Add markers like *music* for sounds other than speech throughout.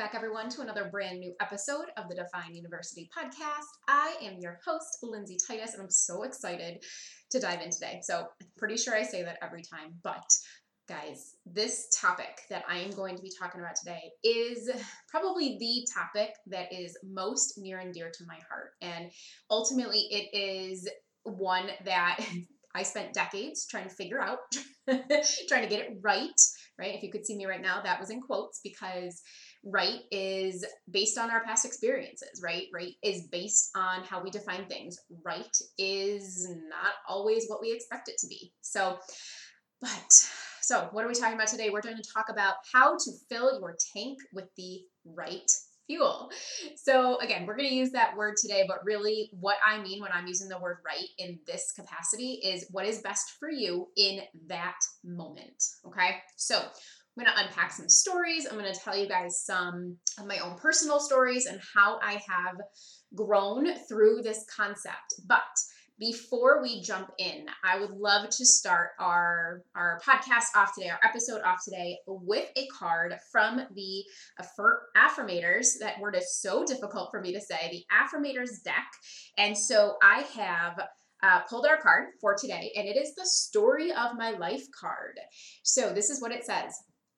Back, everyone, to another brand new episode of the Define University podcast. I am your host, Lindsay Titus, and I'm so excited to dive in today. So, pretty sure I say that every time, but guys, this topic that I am going to be talking about today is probably the topic that is most near and dear to my heart. And ultimately, it is one that *laughs* I spent decades trying to figure out, *laughs* trying to get it right, right? If you could see me right now, that was in quotes because right is based on our past experiences, right? Right is based on how we define things. Right is not always what we expect it to be. So, but so, what are we talking about today? We're going to talk about how to fill your tank with the right fuel. So, again, we're going to use that word today, but really, what I mean when I'm using the word right in this capacity is what is best for you in that moment. Okay. So, I'm going to unpack some stories. I'm going to tell you guys some of my own personal stories and how I have grown through this concept. But before we jump in, I would love to start our, our podcast off today, our episode off today, with a card from the Affirmators. That word is so difficult for me to say, the Affirmators deck. And so I have uh, pulled our card for today, and it is the Story of My Life card. So this is what it says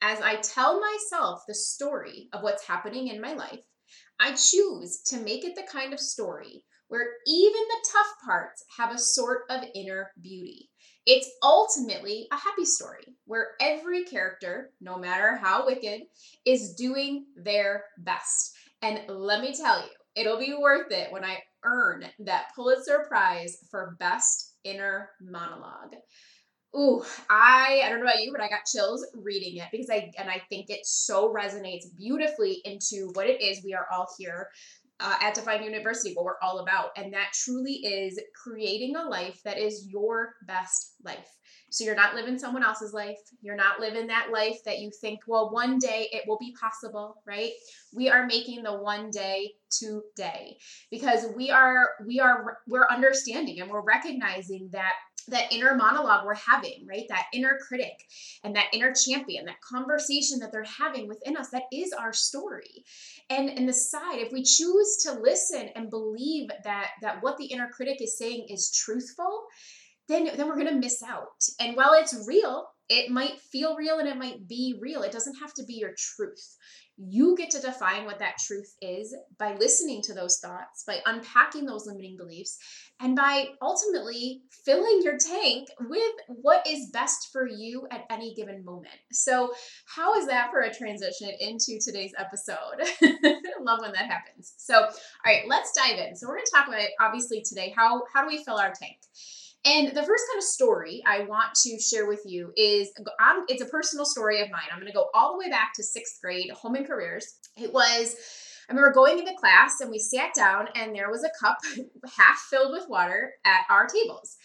As I tell myself the story of what's happening in my life, I choose to make it the kind of story where even the tough parts have a sort of inner beauty. It's ultimately a happy story where every character, no matter how wicked, is doing their best. And let me tell you, it'll be worth it when I earn that Pulitzer Prize for Best Inner Monologue. Ooh, I I don't know about you, but I got chills reading it because I and I think it so resonates beautifully into what it is we are all here uh, at Define University, what we're all about. And that truly is creating a life that is your best life. So you're not living someone else's life. You're not living that life that you think, well, one day it will be possible, right? We are making the one day today because we are we are we're understanding and we're recognizing that that inner monologue we're having, right? That inner critic and that inner champion, that conversation that they're having within us, that is our story. And in the side, if we choose to listen and believe that that what the inner critic is saying is truthful, then then we're going to miss out. And while it's real, it might feel real and it might be real. It doesn't have to be your truth. You get to define what that truth is by listening to those thoughts, by unpacking those limiting beliefs, and by ultimately filling your tank with what is best for you at any given moment. So, how is that for a transition into today's episode? *laughs* Love when that happens. So, all right, let's dive in. So, we're going to talk about obviously today how how do we fill our tank? And the first kind of story I want to share with you is um, it's a personal story of mine. I'm going to go all the way back to sixth grade, home and careers. It was, I remember going into class and we sat down and there was a cup *laughs* half filled with water at our tables.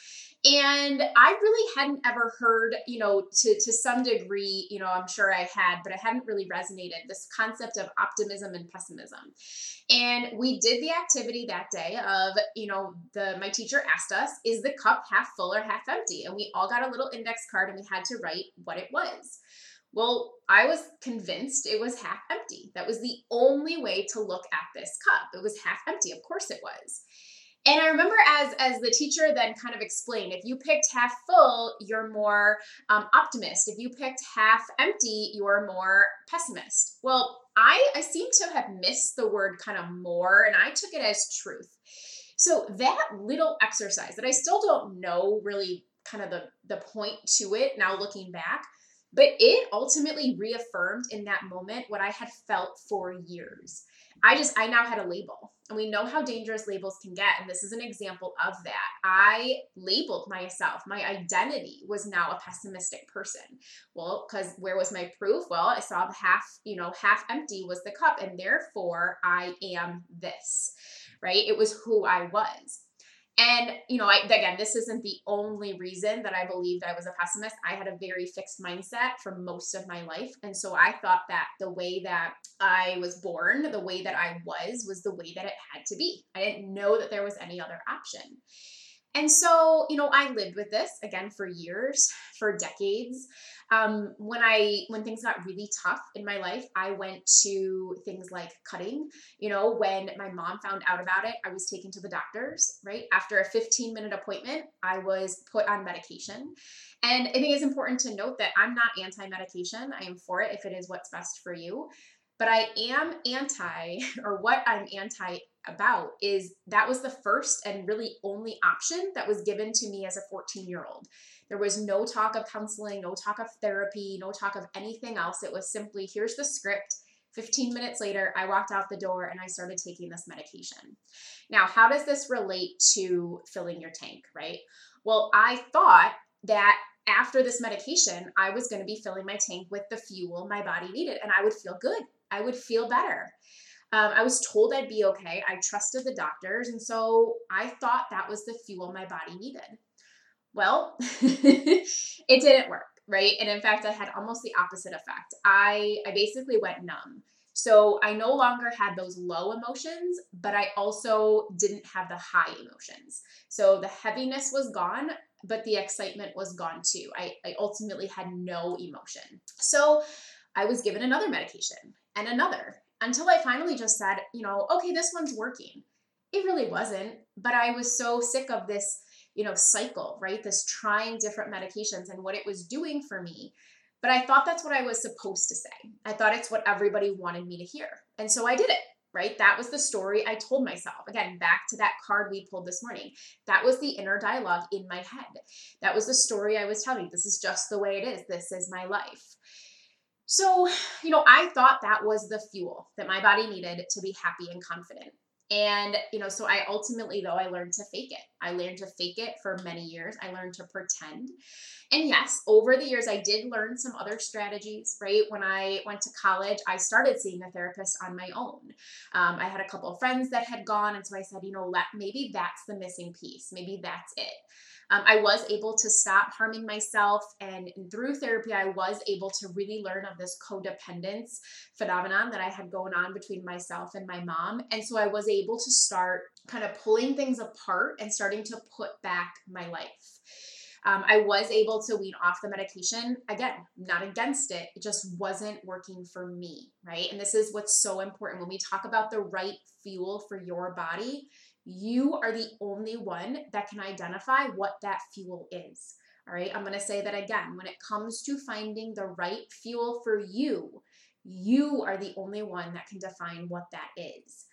And I really hadn't ever heard, you know, to, to some degree, you know, I'm sure I had, but it hadn't really resonated this concept of optimism and pessimism. And we did the activity that day of, you know, the my teacher asked us, is the cup half full or half empty? And we all got a little index card and we had to write what it was. Well, I was convinced it was half empty. That was the only way to look at this cup. It was half empty. Of course it was. And I remember as as the teacher then kind of explained, if you picked half full, you're more um, optimist. If you picked half empty, you're more pessimist. Well, I I seem to have missed the word kind of more, and I took it as truth. So that little exercise that I still don't know really kind of the the point to it now looking back, but it ultimately reaffirmed in that moment what I had felt for years. I just I now had a label. And we know how dangerous labels can get. And this is an example of that. I labeled myself, my identity was now a pessimistic person. Well, because where was my proof? Well, I saw the half, you know, half empty was the cup, and therefore I am this, right? It was who I was. And, you know, I, again, this isn't the only reason that I believed I was a pessimist. I had a very fixed mindset for most of my life. And so I thought that the way that I was born, the way that I was, was the way that it had to be. I didn't know that there was any other option. And so, you know, I lived with this again for years, for decades. Um, when I when things got really tough in my life, I went to things like cutting. You know, when my mom found out about it, I was taken to the doctors. Right after a 15 minute appointment, I was put on medication. And I think it's important to note that I'm not anti medication. I am for it if it is what's best for you. But I am anti, *laughs* or what I'm anti about is that was the first and really only option that was given to me as a 14 year old. There was no talk of counseling, no talk of therapy, no talk of anything else. It was simply here's the script. 15 minutes later, I walked out the door and I started taking this medication. Now, how does this relate to filling your tank, right? Well, I thought that after this medication, I was going to be filling my tank with the fuel my body needed and I would feel good. I would feel better. Um, I was told I'd be okay. I trusted the doctors. And so I thought that was the fuel my body needed. Well, *laughs* it didn't work, right? And in fact, I had almost the opposite effect. I, I basically went numb. So I no longer had those low emotions, but I also didn't have the high emotions. So the heaviness was gone, but the excitement was gone too. I, I ultimately had no emotion. So I was given another medication and another until I finally just said, you know, okay, this one's working. It really wasn't, but I was so sick of this you know, cycle, right? This trying different medications and what it was doing for me. But I thought that's what I was supposed to say. I thought it's what everybody wanted me to hear. And so I did it, right? That was the story I told myself. Again, back to that card we pulled this morning. That was the inner dialogue in my head. That was the story I was telling. This is just the way it is. This is my life. So, you know, I thought that was the fuel that my body needed to be happy and confident. And, you know, so I ultimately, though, I learned to fake it. I learned to fake it for many years. I learned to pretend. And yes, over the years, I did learn some other strategies, right? When I went to college, I started seeing a therapist on my own. Um, I had a couple of friends that had gone. And so I said, you know, let, maybe that's the missing piece. Maybe that's it. Um, I was able to stop harming myself, and through therapy, I was able to really learn of this codependence phenomenon that I had going on between myself and my mom. And so I was able to start kind of pulling things apart and starting to put back my life. Um, I was able to wean off the medication. Again, not against it. It just wasn't working for me, right? And this is what's so important when we talk about the right fuel for your body. You are the only one that can identify what that fuel is. All right, I'm going to say that again. When it comes to finding the right fuel for you, you are the only one that can define what that is.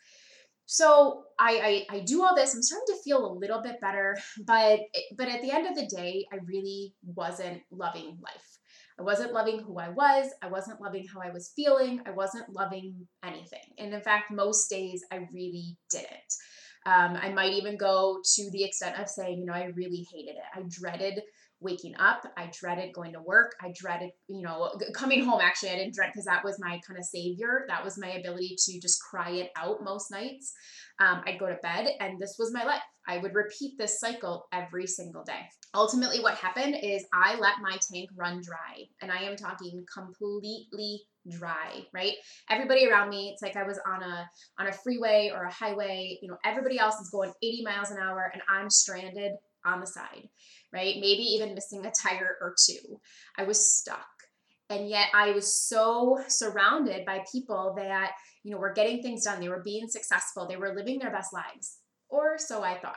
So I, I, I do all this. I'm starting to feel a little bit better, but but at the end of the day, I really wasn't loving life. I wasn't loving who I was. I wasn't loving how I was feeling. I wasn't loving anything. And in fact, most days I really didn't. Um, I might even go to the extent of saying, you know, I really hated it. I dreaded waking up. I dreaded going to work. I dreaded, you know, coming home. Actually, I didn't dread because that was my kind of savior. That was my ability to just cry it out most nights. Um, I'd go to bed, and this was my life. I would repeat this cycle every single day. Ultimately, what happened is I let my tank run dry, and I am talking completely dry right everybody around me it's like i was on a on a freeway or a highway you know everybody else is going 80 miles an hour and i'm stranded on the side right? Maybe even missing a tire or two. I was stuck. And yet i was so surrounded by people that you know were getting things done. They were being successful. They were living their best lives. Or so i thought.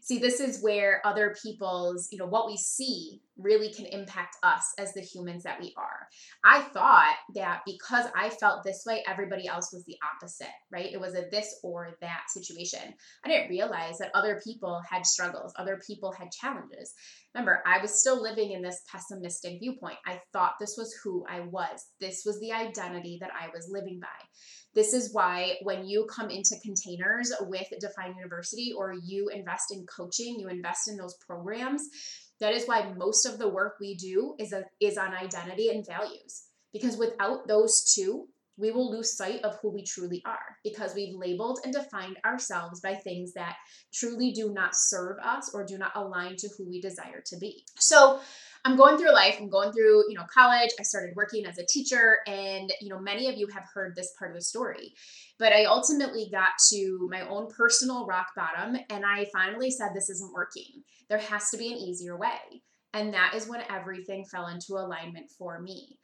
See this is where other people's you know what we see really can impact us as the humans that we are. I thought that because I felt this way, everybody else was the opposite, right? It was a this or that situation. I didn't realize that other people had struggles, other people had challenges. Remember, I was still living in this pessimistic viewpoint. I thought this was who I was, this was the identity that I was living by. This is why when you come into containers with Define University or you invest in coaching, you invest in those programs, that is why most of the work we do is a, is on identity and values. Because without those two, we will lose sight of who we truly are because we've labeled and defined ourselves by things that truly do not serve us or do not align to who we desire to be. So, I'm going through life, I'm going through, you know, college. I started working as a teacher and, you know, many of you have heard this part of the story. But I ultimately got to my own personal rock bottom and I finally said this isn't working. There has to be an easier way. And that is when everything fell into alignment for me.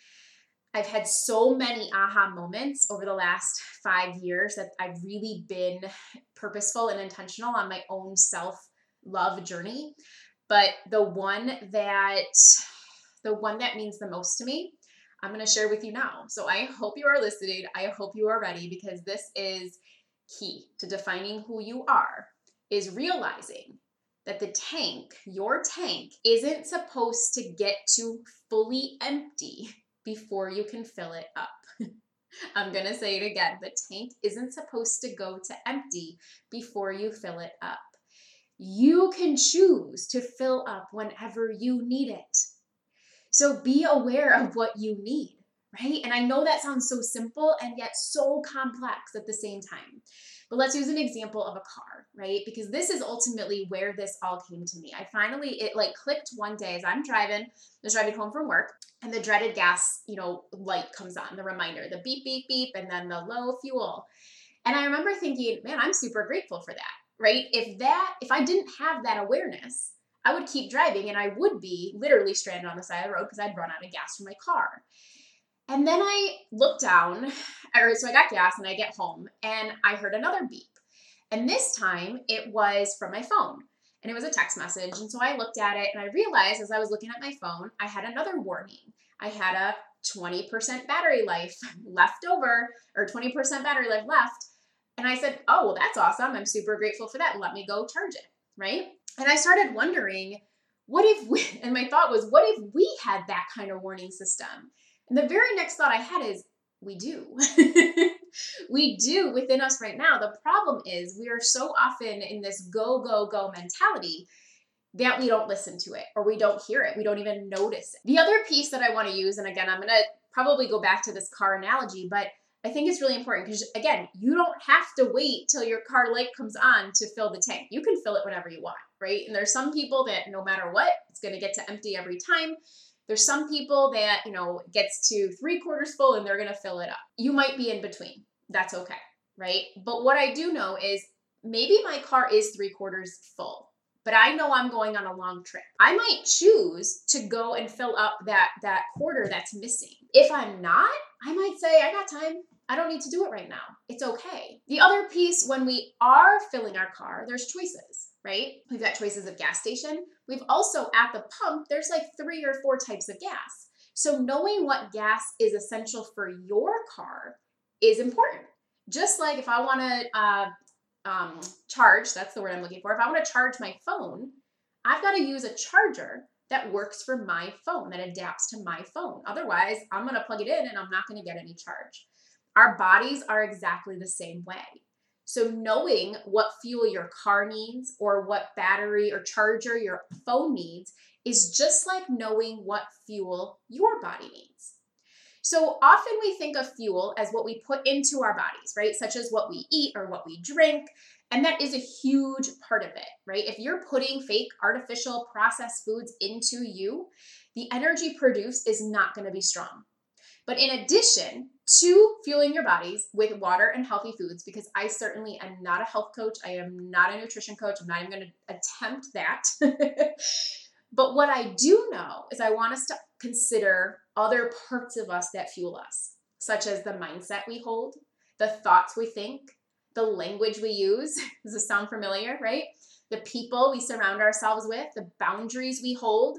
I've had so many aha moments over the last five years that I've really been purposeful and intentional on my own self love journey. But the one that the one that means the most to me, I'm going to share with you now. So I hope you are listening. I hope you are ready because this is key to defining who you are is realizing that the tank, your tank, isn't supposed to get to fully empty before you can fill it up. *laughs* I'm going to say it again. The tank isn't supposed to go to empty before you fill it up. You can choose to fill up whenever you need it. So be aware of what you need, right? And I know that sounds so simple and yet so complex at the same time. But let's use an example of a car, right? Because this is ultimately where this all came to me. I finally, it like clicked one day as I'm driving, I was driving home from work, and the dreaded gas, you know, light comes on, the reminder, the beep, beep, beep, and then the low fuel. And I remember thinking, man, I'm super grateful for that, right? If that, if I didn't have that awareness, I would keep driving and I would be literally stranded on the side of the road because I'd run out of gas from my car. And then I looked down, *laughs* or so I got gas and I get home and I heard another beep. And this time it was from my phone and it was a text message. And so I looked at it and I realized as I was looking at my phone, I had another warning. I had a 20% *laughs* battery life left over or 20% battery life left. And I said, Oh, well, that's awesome. I'm super grateful for that. Let me go charge it. Right. And I started wondering, what if we, *laughs* and my thought was, what if we had that kind of warning system? And the very next thought I had is, we do. *laughs* we do within us right now. The problem is we are so often in this go, go, go mentality that we don't listen to it or we don't hear it. We don't even notice it. The other piece that I want to use, and again, I'm going to probably go back to this car analogy, but I think it's really important because, again, you don't have to wait till your car light comes on to fill the tank. You can fill it whenever you want, right? And there's some people that no matter what, it's going to get to empty every time. There's some people that, you know, gets to three quarters full and they're going to fill it up. You might be in between. That's okay, right? But what I do know is maybe my car is three quarters full but I know I'm going on a long trip. I might choose to go and fill up that that quarter that's missing. If I'm not, I might say I got time. I don't need to do it right now. It's okay. The other piece when we are filling our car, there's choices, right? We've got choices of gas station. We've also at the pump, there's like three or four types of gas. So knowing what gas is essential for your car is important. Just like if I want to uh, um, charge, that's the word I'm looking for. If I want to charge my phone, I've got to use a charger that works for my phone, that adapts to my phone. Otherwise, I'm going to plug it in and I'm not going to get any charge. Our bodies are exactly the same way. So, knowing what fuel your car needs or what battery or charger your phone needs is just like knowing what fuel your body needs. So often we think of fuel as what we put into our bodies, right? Such as what we eat or what we drink. And that is a huge part of it, right? If you're putting fake, artificial, processed foods into you, the energy produced is not going to be strong. But in addition to fueling your bodies with water and healthy foods, because I certainly am not a health coach, I am not a nutrition coach, I'm not even going to attempt that. *laughs* but what I do know is I want us to consider other parts of us that fuel us, such as the mindset we hold, the thoughts we think, the language we use. *laughs* Does this sound familiar, right? The people we surround ourselves with, the boundaries we hold,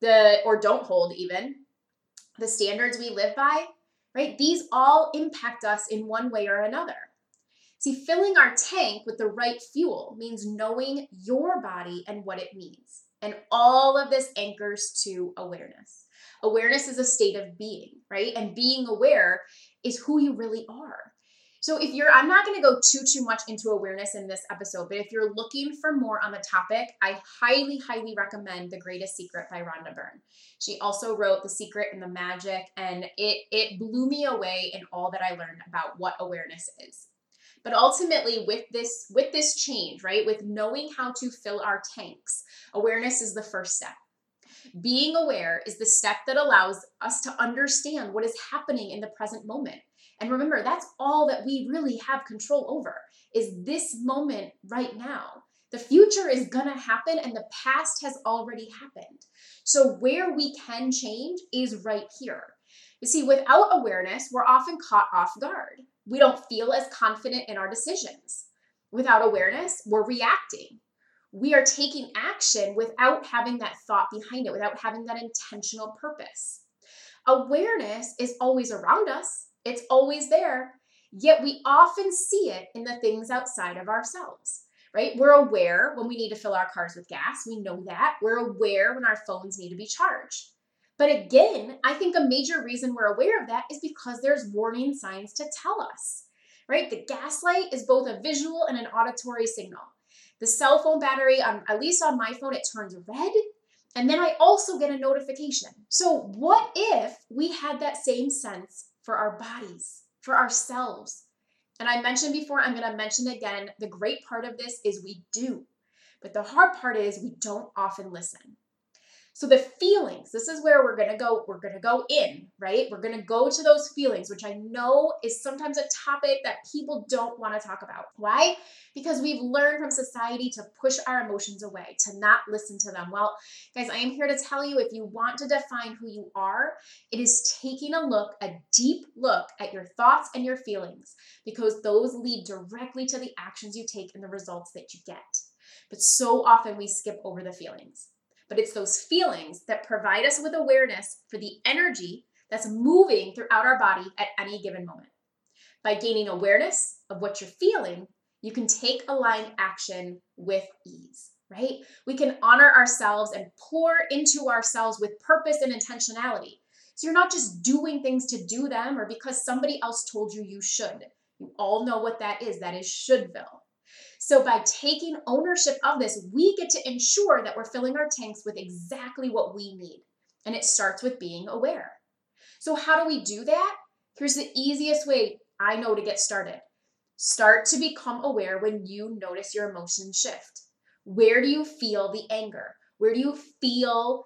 the or don't hold even, the standards we live by, right? These all impact us in one way or another. See, filling our tank with the right fuel means knowing your body and what it needs. And all of this anchors to awareness. Awareness is a state of being, right? And being aware is who you really are. So if you're, I'm not going to go too, too much into awareness in this episode, but if you're looking for more on the topic, I highly, highly recommend The Greatest Secret by Rhonda Byrne. She also wrote The Secret and the Magic, and it, it blew me away in all that I learned about what awareness is. But ultimately, with this, with this change, right, with knowing how to fill our tanks, awareness is the first step. Being aware is the step that allows us to understand what is happening in the present moment. And remember, that's all that we really have control over is this moment right now. The future is going to happen and the past has already happened. So where we can change is right here. You see, without awareness, we're often caught off guard. We don't feel as confident in our decisions. Without awareness, we're reacting. We are taking action without having that thought behind it, without having that intentional purpose. Awareness is always around us, it's always there, yet we often see it in the things outside of ourselves, right? We're aware when we need to fill our cars with gas, we know that. We're aware when our phones need to be charged. But again, I think a major reason we're aware of that is because there's warning signs to tell us, right? The gaslight is both a visual and an auditory signal. The cell phone battery, um, at least on my phone, it turns red. And then I also get a notification. So, what if we had that same sense for our bodies, for ourselves. And I mentioned before, I'm going to mention again the great part of this is we do. But the hard part is we don't often listen. So the feelings, this is where we're going to go, we're going to go in, right? We're going to go to those feelings, which I know is sometimes a topic that people don't want to talk about. Why? Because we've learned from society to push our emotions away, to not listen to them. Well, guys, I am here to tell you if you want to define who you are, it is taking a look, a deep look at your thoughts and your feelings, because those lead directly to the actions you take and the results that you get. But so often we skip over the feelings but it's those feelings that provide us with awareness for the energy that's moving throughout our body at any given moment. By gaining awareness of what you're feeling, you can take aligned action with ease, right? We can honor ourselves and pour into ourselves with purpose and intentionality. So you're not just doing things to do them or because somebody else told you you should. You all know what that is. That is shouldville. So by taking ownership of this, we get to ensure that we're filling our tanks with exactly what we need. And it starts with being aware. So how do we do that? Here's the easiest way I know to get started. Start to become aware when you notice your emotions shift. Where do you feel the anger? Where do you feel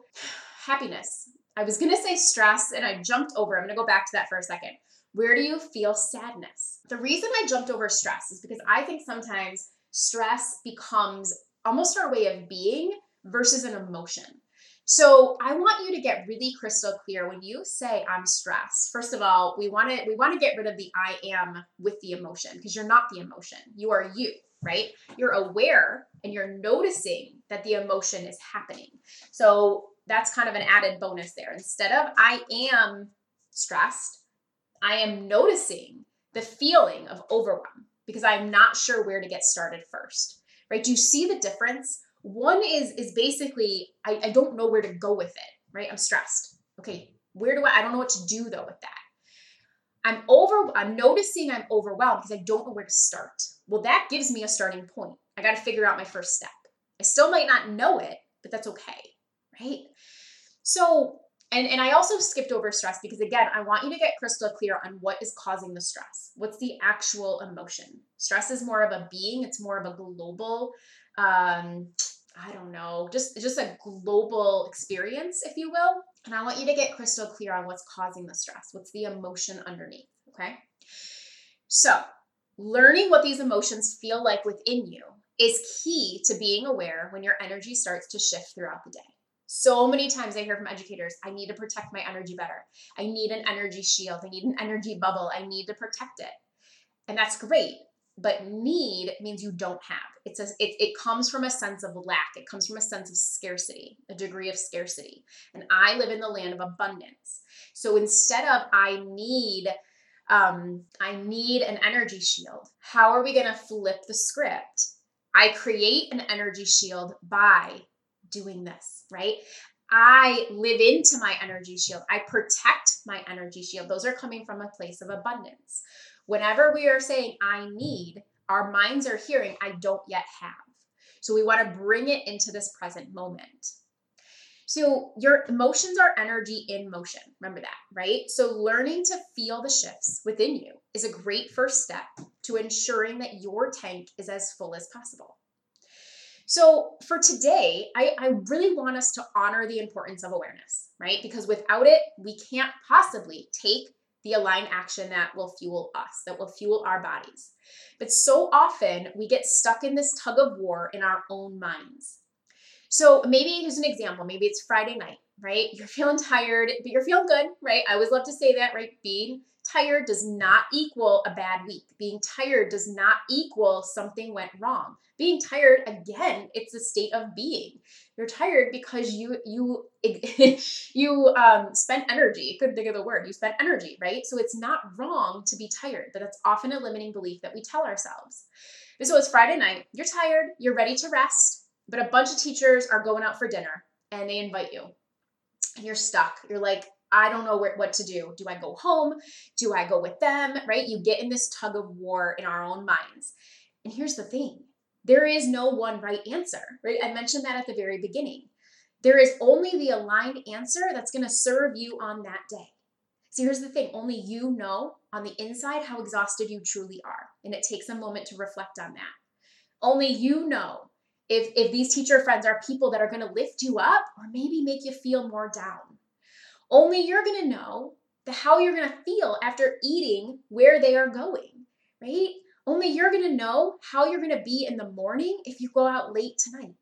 happiness? I was to say stress and I jumped over. I'm to go back to that for a second. Where do you feel sadness? The reason I jumped over stress is because I think sometimes stress becomes almost our way of being versus an emotion. So I want you to get really crystal clear when you say I'm stressed. First of all, we want to we want to get rid of the I am with the emotion because you're not the emotion. You are you, right? You're aware and you're noticing that the emotion is happening. So that's kind of an added bonus there. Instead of I am stressed, I am noticing the feeling of overwhelm because I'm not sure where to get started first. Right? Do you see the difference? One is is basically I, I don't know where to go with it, right? I'm stressed. Okay, where do I I don't know what to do though with that. I'm over I'm noticing I'm overwhelmed because I don't know where to start. Well, that gives me a starting point. I got to figure out my first step. I still might not know it, but that's okay, right? So and, and I also skipped over stress because, again, I want you to get crystal clear on what is causing the stress. What's the actual emotion? Stress is more of a being, it's more of a global, um, I don't know, just, just a global experience, if you will. And I want you to get crystal clear on what's causing the stress. What's the emotion underneath? Okay. So, learning what these emotions feel like within you is key to being aware when your energy starts to shift throughout the day. So many times I hear from educators, I need to protect my energy better. I need an energy shield. I need an energy bubble. I need to protect it. And that's great. but need means you don't have. It says it, it comes from a sense of lack. It comes from a sense of scarcity, a degree of scarcity. And I live in the land of abundance. So instead of I need um, I need an energy shield. How are we going to flip the script? I create an energy shield by doing this, right? I live into my energy shield. I protect my energy shield. Those are coming from a place of abundance. Whenever we are saying, I need, our minds are hearing, I don't yet have. So we want to bring it into this present moment. So your emotions are energy in motion. Remember that, right? So learning to feel the shifts within you is a great first step to ensuring that your tank is as full as possible. So for today, I, I really want us to honor the importance of awareness, right? Because without it, we can't possibly take the aligned action that will fuel us, that will fuel our bodies. But so often we get stuck in this tug of war in our own minds. So maybe here's an example. Maybe it's Friday night, right? You're feeling tired, but you're feeling good, right? I always love to say that, right? Being tired does not equal a bad week. Being tired does not equal something went wrong. Being tired, again, it's a state of being. You're tired because you you *laughs* you um, spent energy. Couldn't think of the word. You spent energy, right? So it's not wrong to be tired, but that's often a limiting belief that we tell ourselves. So it's Friday night. You're tired. You're ready to rest, but a bunch of teachers are going out for dinner and they invite you, and you're stuck. You're like, I don't know what to do. Do I go home? Do I go with them? Right? You get in this tug of war in our own minds. And here's the thing there is no one right answer, right? I mentioned that at the very beginning. There is only the aligned answer that's going to serve you on that day. So here's the thing only you know on the inside how exhausted you truly are. And it takes a moment to reflect on that. Only you know if, if these teacher friends are people that are going to lift you up or maybe make you feel more down. Only you're going to know the how you're going to feel after eating where they are going, right? Only you're going to know how you're going to be in the morning if you go out late tonight.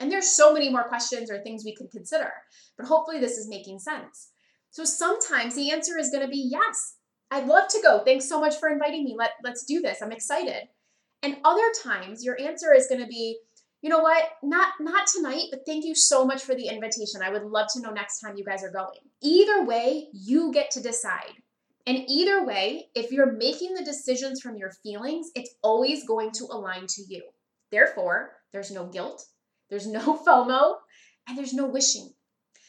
And there's so many more questions or things we could consider, but hopefully this is making sense. So sometimes the answer is going to be yes. I'd love to go. Thanks so much for inviting me. Let, let's do this. I'm excited. And other times your answer is going to be, you know what? Not not tonight but thank you so much for the invitation. I would love to know next time you guys are going. Either way you get to decide. And either way if you're making the decisions from your feelings it's always going to align to you. Therefore there's no guilt there's no *laughs* fomo and there's no wishing.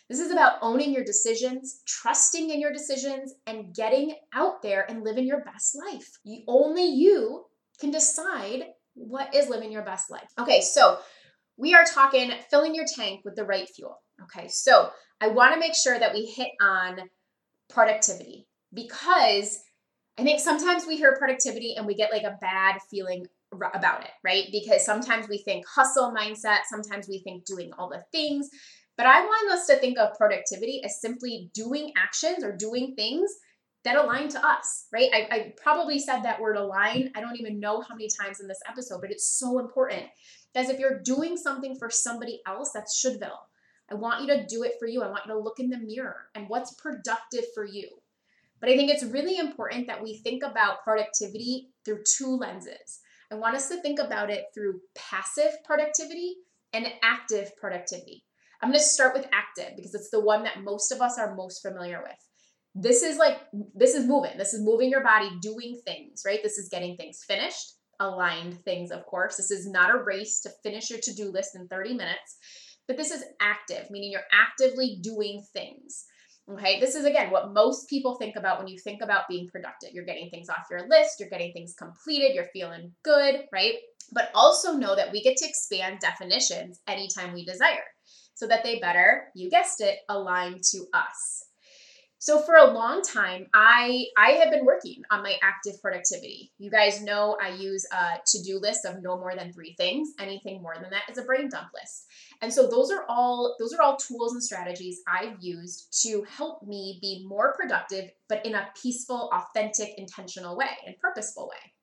This is about owning your decisions, trusting in your decisions, and getting out there and living your best life. You, only you can decide what is living your best life? Okay, so we are talking filling your tank with the right fuel. Okay, so I want to make sure that we hit on productivity because I think sometimes we hear productivity and we get like a bad feeling about it, right? Because sometimes we think hustle mindset, sometimes we think doing all the things. But I want us to think of productivity as simply doing actions or doing things that align to us, right? I, I, probably said that word align. I don't even know how many times in this episode, but it's so important. Because if you're doing something for somebody else, that's shouldville. I want you to do it for you. I want you to look in the mirror and what's productive for you. But I think it's really important that we think about productivity through two lenses. I want us to think about it through passive productivity and active productivity. I'm going to start with active because it's the one that most of us are most familiar with this is like this is moving. This is moving your body doing things right? This is getting things finished aligned things of course. This is not a race to finish your to-do list in 30 minutes but this is active meaning you're actively doing things okay? This is again what most people think about when you think about being productive. You're getting things off your list you're getting things completed you're feeling good right? But also know that we get to expand definitions anytime we desire so that they better you guessed it align to us so for a long time, I I have been working on my active productivity. You guys know I use a to-do list of no more than 3 things. Anything more than that is a brain dump list. And so those are all those are all tools and strategies I've used to help me be more productive but in a peaceful, authentic, intentional way and purposeful way.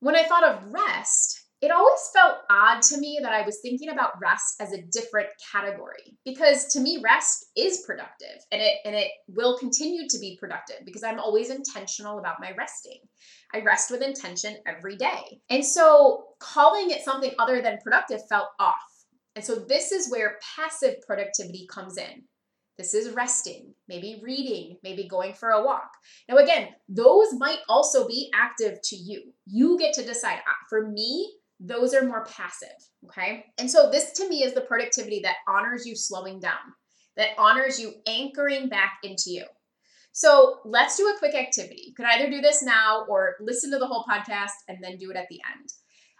When I thought of rest, it always felt odd to me that I was thinking about rest as a different category because to me rest is productive and it and it will continue to be productive because I'm always intentional about my resting. I rest with intention every day. And so calling it something other than productive felt off. And so this is where passive productivity comes in. This is resting, maybe reading, maybe going for a walk. Now, again, those might also be active to you. You get to decide. For me, those are more passive. Okay. And so, this to me is the productivity that honors you slowing down, that honors you anchoring back into you. So, let's do a quick activity. You can either do this now or listen to the whole podcast and then do it at the end.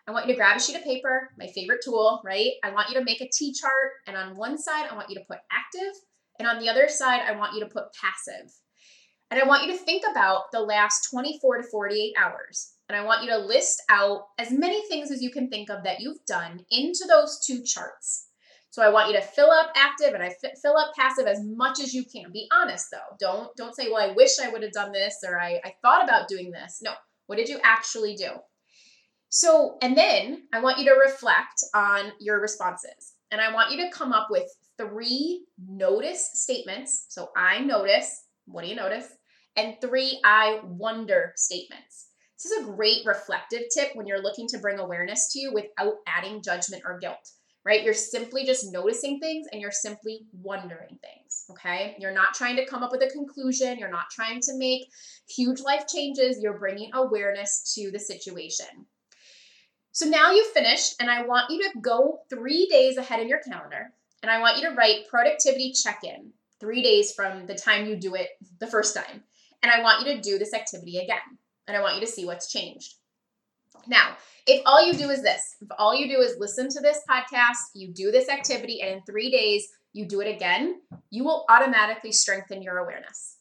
I want you to grab a sheet of paper, my favorite tool, right? I want you to make a T chart. And on one side, I want you to put active and on the other side, I want you to put passive. And I want you to think about the last 24 to 48 hours. And I want you to list out as many things as you can think of that you've done into those two charts. So I want you to fill up active and I fill up passive as much as you can. Be honest though. Don't don't say, "Well, I wish I would have done this or I I thought about doing this." No. What did you actually do? So, and then I want you to reflect on your responses. And I want you to come up with three notice statements. So I notice, what do you notice? And three I wonder statements. This is a great reflective tip when you're looking to bring awareness to you without adding judgment or guilt, right? You're simply just noticing things and you're simply wondering things, okay? You're not trying to come up with a conclusion. You're not trying to make huge life changes. You're bringing awareness to the situation. So now you've finished, and I want you to go three days ahead in your calendar and I want you to write productivity check in three days from the time you do it the first time. And I want you to do this activity again. And I want you to see what's changed. Now, if all you do is this, if all you do is listen to this podcast, you do this activity, and in three days you do it again, you will automatically strengthen your awareness.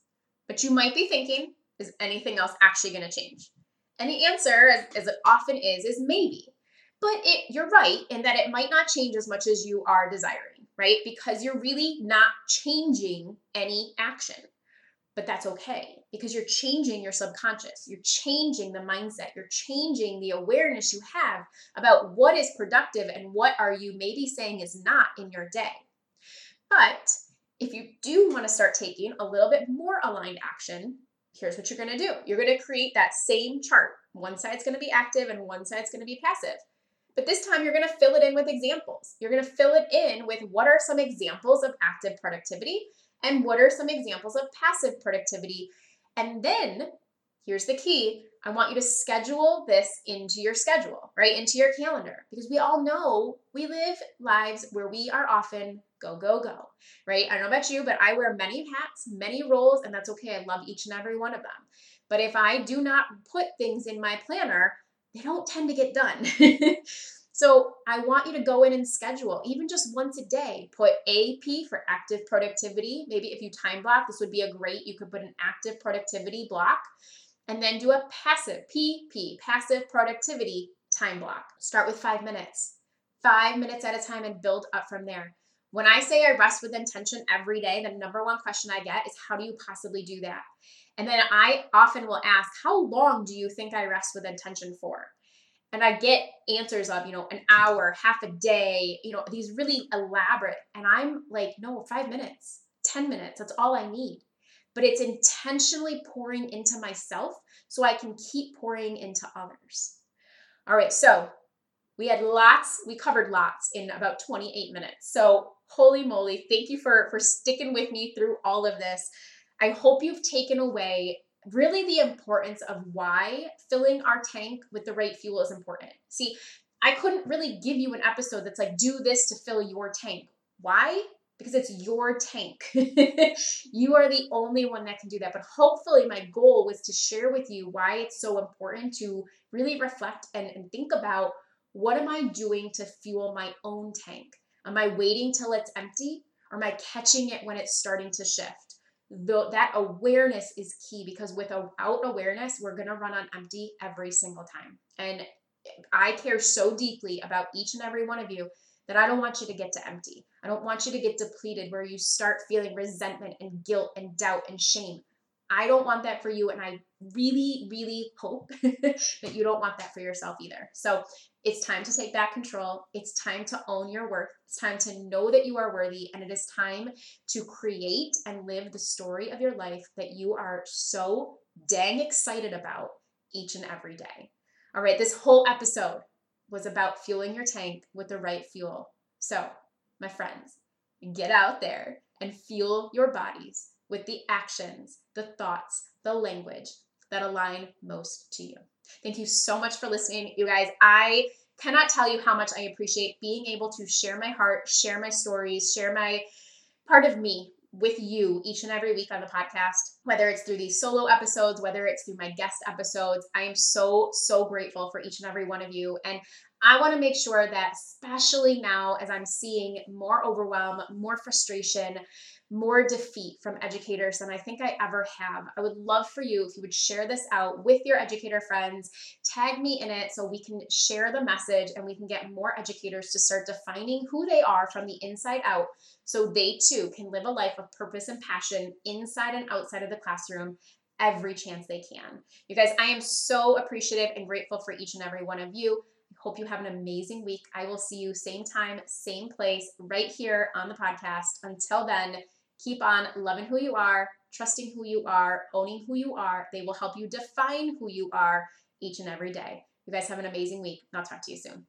But you might be thinking, is anything else actually going to change? And the answer, as, as, it often is, is maybe. But it, you're right in that it might not change as much as you are desiring right? Because you're really not changing any action. But that's okay because you're changing your subconscious. You're changing the mindset. You're changing the awareness you have about what is productive and what are you maybe saying is not in your day. But if you do want to start taking a little bit more aligned action, here's what you're going to do. You're going to create that same chart. One side's going to be active and one side's going to be passive. But this time you're going to fill it in with examples. You're going to fill it in with what are some examples of active productivity and what are some examples of passive productivity. And then here's the key I want you to schedule this into your schedule, right? Into your calendar, because we all know we live lives where we are often go, go, go, right? I don't know about you, but I wear many hats, many roles, and that's okay. I love each and every one of them. But if I do not put things in my planner, they don't tend to get done. *laughs* so I want you to go in and schedule, even just once a day. Put AP for active productivity. Maybe if you time block, this would be a great, you could put an active productivity block. And then do a passive, PP, passive productivity time block. Start with five minutes, five minutes at a time, and build up from there. When I say I rest with intention every day, the number one question I get is how do you possibly do that? And then I often will ask, How long do you think I rest with intention for? And I get answers of, you know, an hour, half a day, you know, these really elaborate. And I'm like, No, five minutes, 10 minutes, that's all I need. But it's intentionally pouring into myself so I can keep pouring into others. All right, so we had lots, we covered lots in about 28 minutes. So, holy moly, thank you for, for sticking with me through all of this. I hope you've taken away really the importance of why filling our tank with the right fuel is important. See, I couldn't really give you an episode that's like, do this to fill your tank. Why? Because it's your tank. *laughs* you are the only one that can do that. But hopefully, my goal was to share with you why it's so important to really reflect and, and think about what am I doing to fuel my own tank? Am I waiting till it's empty? Or am I catching it when it's starting to shift? The, that awareness is key because without awareness, we're going to run on empty every single time. And I care so deeply about each and every one of you that I don't want you to get to empty. I don't want you to get depleted where you start feeling resentment and guilt and doubt and shame. I don't want that for you. And I really, really hope *laughs* that you don't want that for yourself either. So It's time to take back control. It's time to own your worth. It's time to know that you are worthy. And it is time to create and live the story of your life that you are so dang excited about each and every day. All right, this whole episode was about fueling your tank with the right fuel. So, my friends, get out there and fuel your bodies with the actions, the thoughts, the language that align most to you. Thank you so much for listening, you guys. I cannot tell you how much I appreciate being able to share my heart, share my stories, share my part of me with you each and every week on the podcast, whether it's through these solo episodes, whether it's through my guest episodes. I am so, so grateful for each and every one of you. And I want to make sure that, especially now as I'm seeing more overwhelm, more frustration, more defeat from educators than I think I ever have. I would love for you if you would share this out with your educator friends, tag me in it so we can share the message and we can get more educators to start defining who they are from the inside out so they too can live a life of purpose and passion inside and outside of the classroom every chance they can. You guys, I am so appreciative and grateful for each and every one of you. Hope you have an amazing week. I will see you same time, same place, right here on the podcast. Until then, keep on loving who you are, trusting who you are, owning who you are. They will help you define who you are each and every day. You guys have an amazing week, I'll talk to you soon.